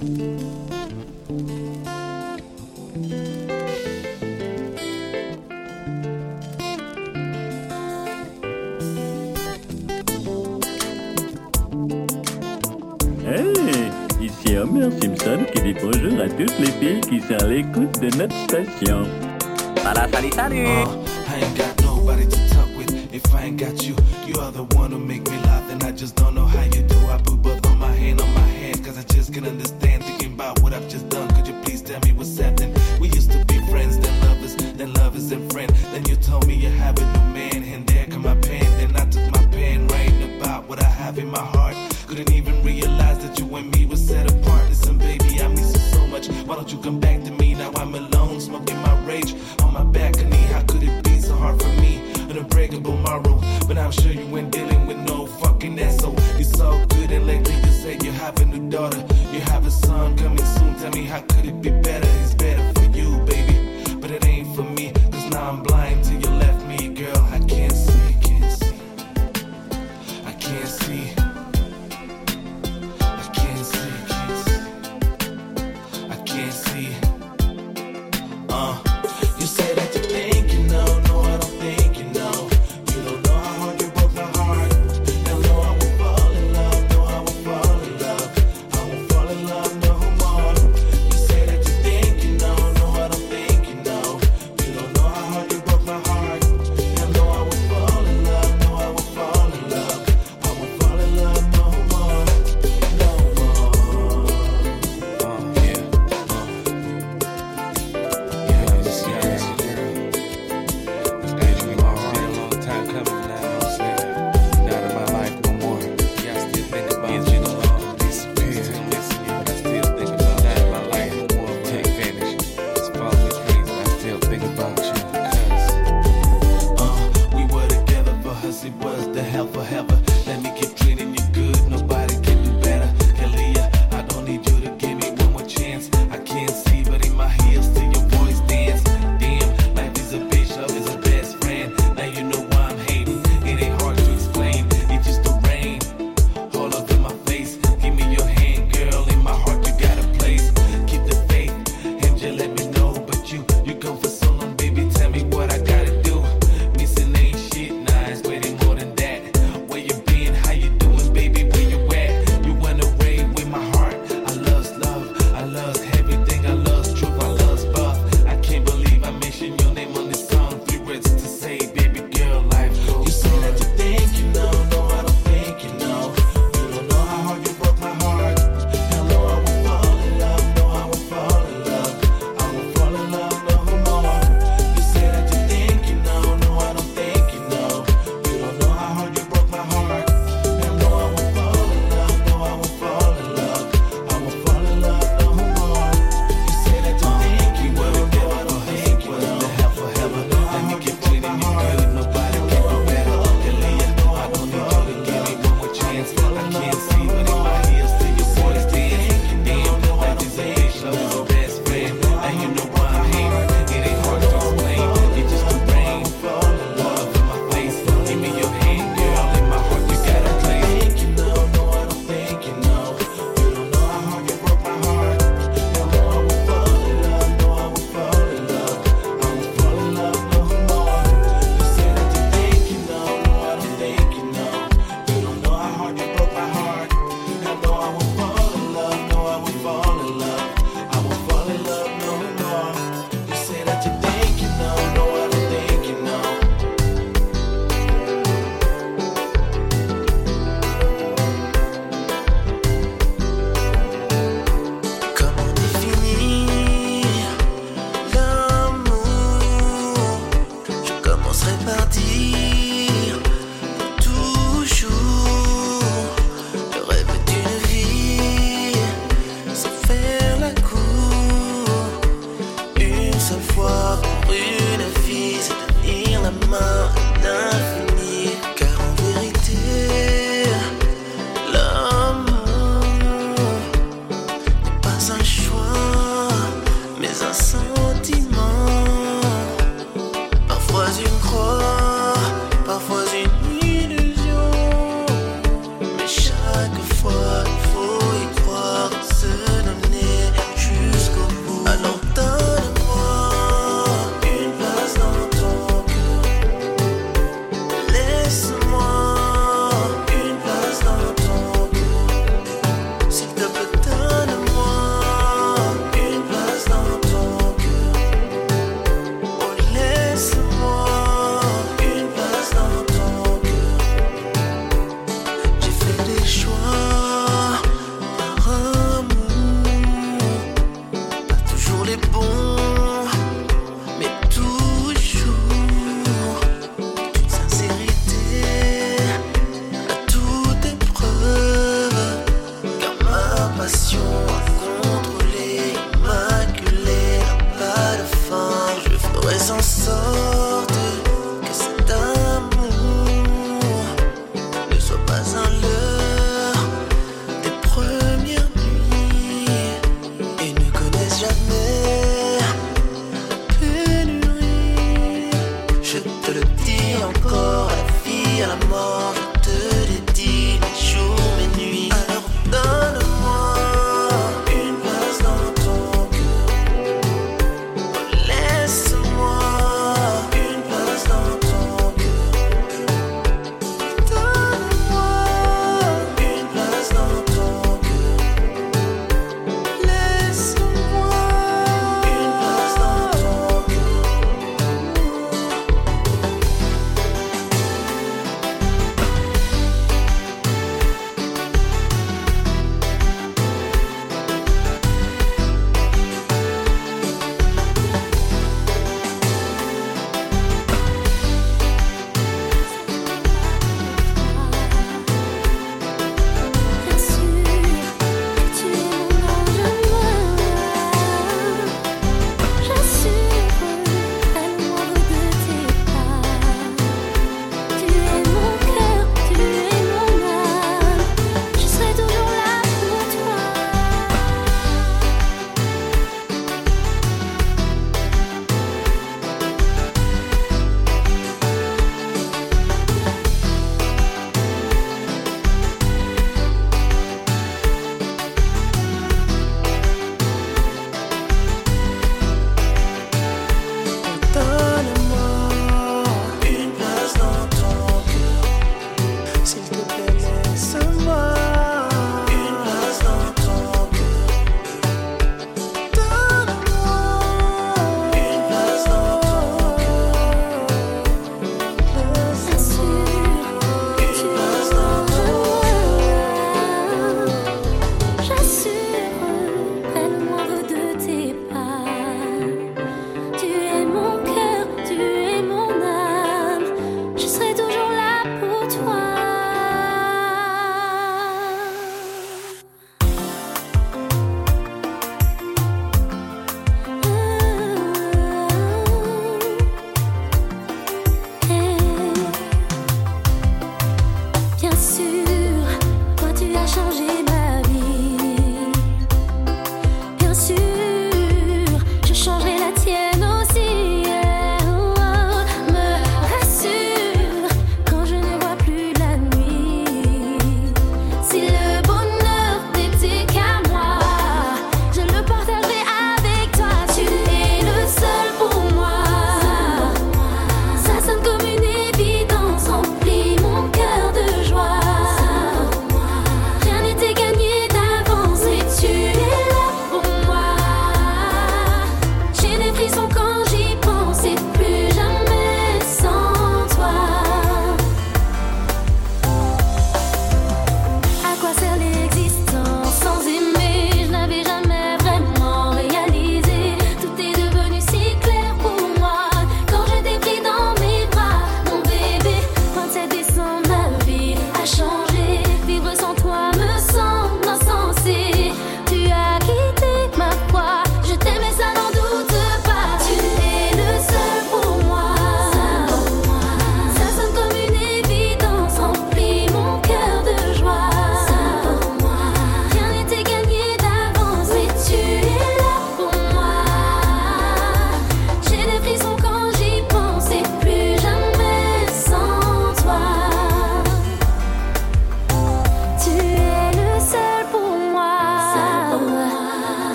Homer Simpson qui dit bonjour à toutes les filles qui sont à l'écoute de notre station. Voilà, salut, salut! Uh, I ain't got nobody to talk with if I ain't got you. You are the one who make me laugh, and I just don't know how you do. I put both on my hand cause I just can't understand. Thinking about what I've just done, could you please tell me what's happening? We used to be friends, then lovers, then lovers and friends. Then you told me you have a new man, and there come my pen. Then I took my pen, writing about what I have in my heart. Couldn't even realize that you and me were set apart. Listen, baby, I miss you so much. Why don't you come back to me? Now I'm alone, smoking my rage on my balcony. How could it be so hard for me? An unbreakable morrow, but I'm sure you ain't dealing with no fucking asshole. You're so good, and lately you say you have a new daughter. You have a son coming soon. Tell me, how could it be better? It's better for you, baby, but it ain't for me. Cause now I'm blind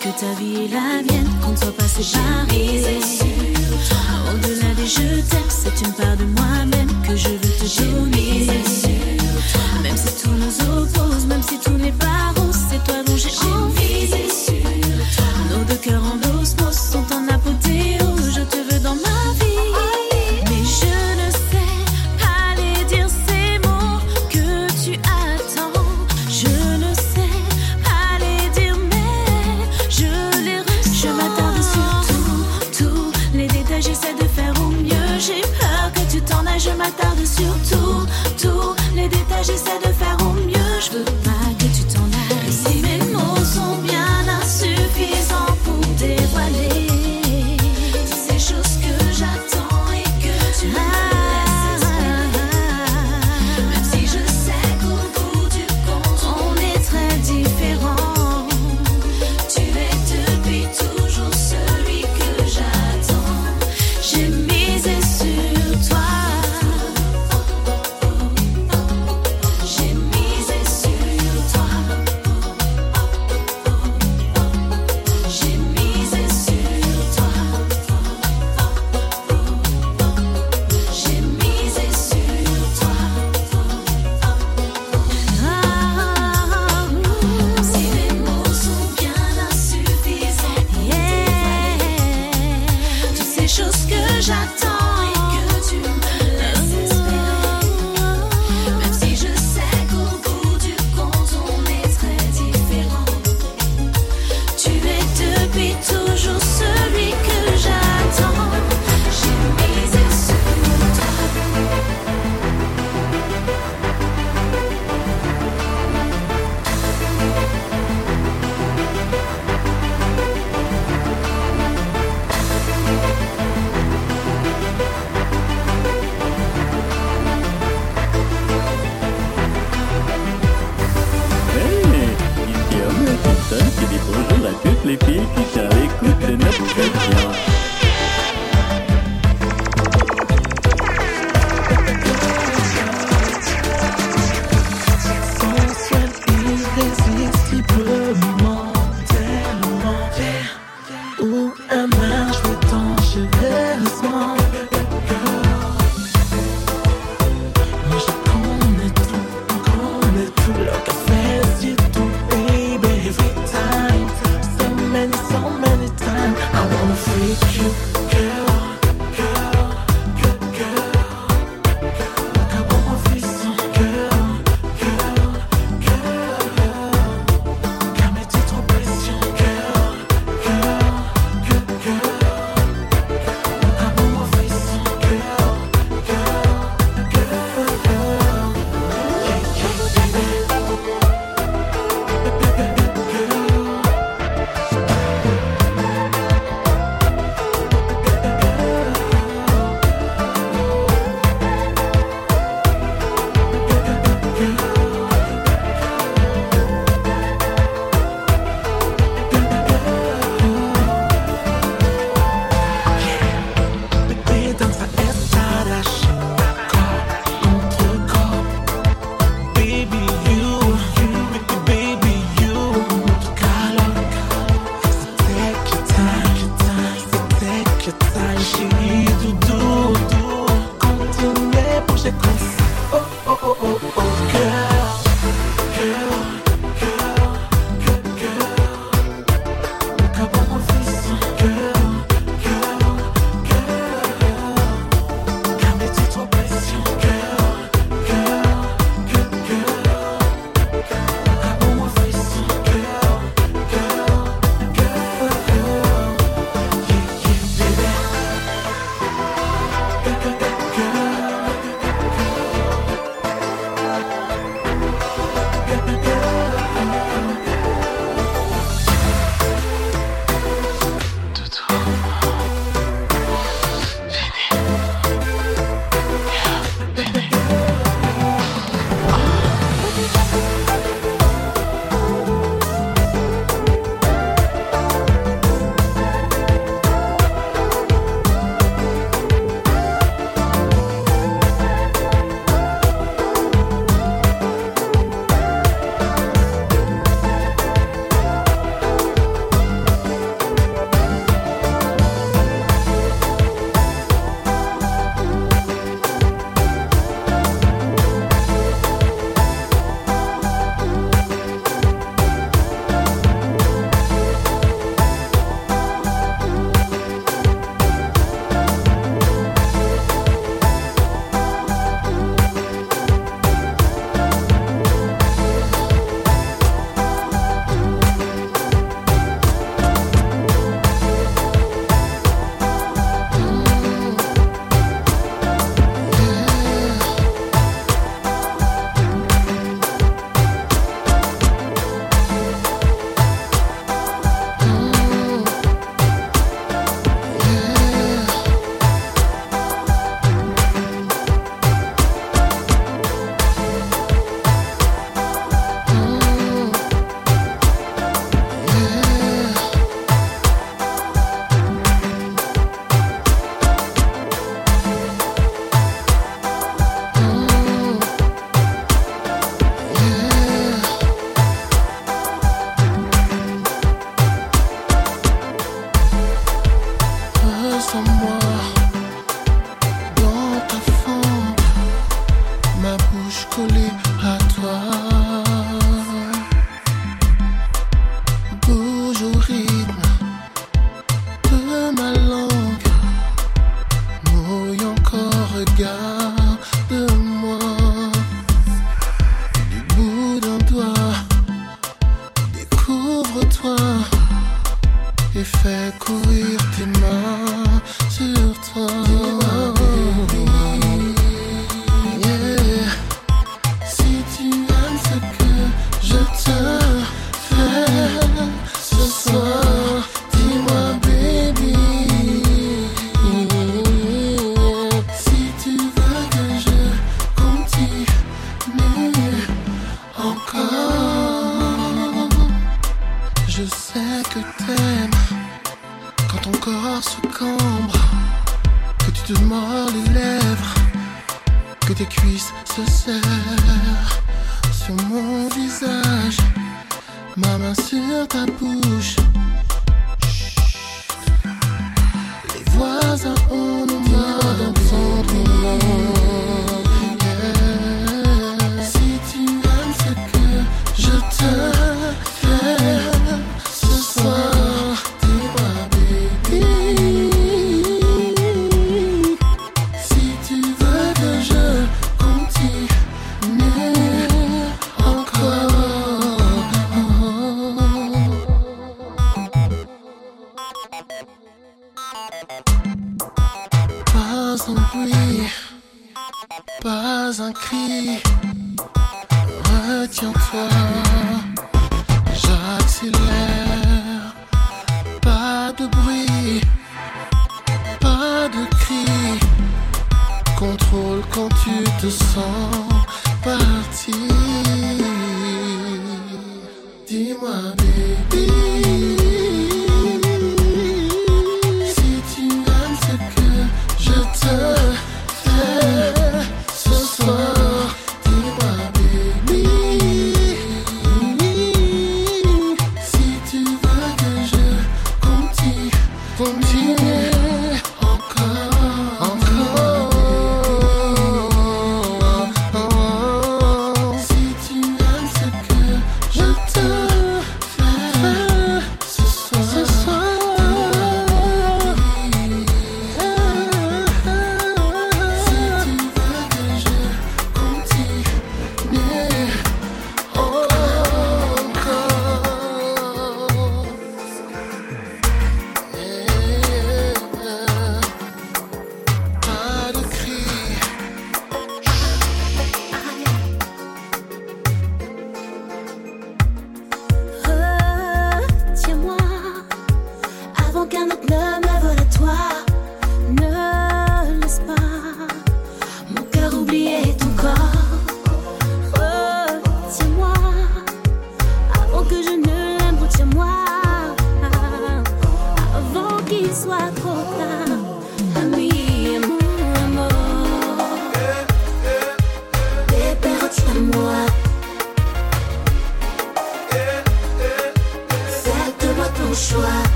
que ta vie est la mienne, qu'on ne soit pas séparés. Au-delà des je t'aime, c'est une part de moi-même que je veux te donner. Même si tout nous oppose, même si tout n'est pas sleepy. Fais courir tes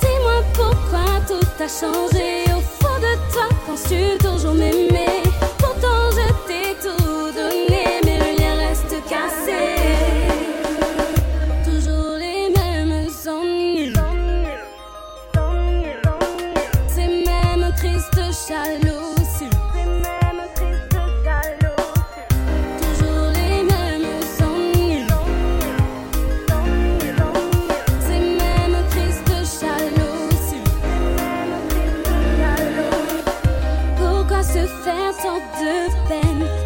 Dis-moi pourquoi tout a changé au fond de toi. Penses-tu toujours m'aimer? harder than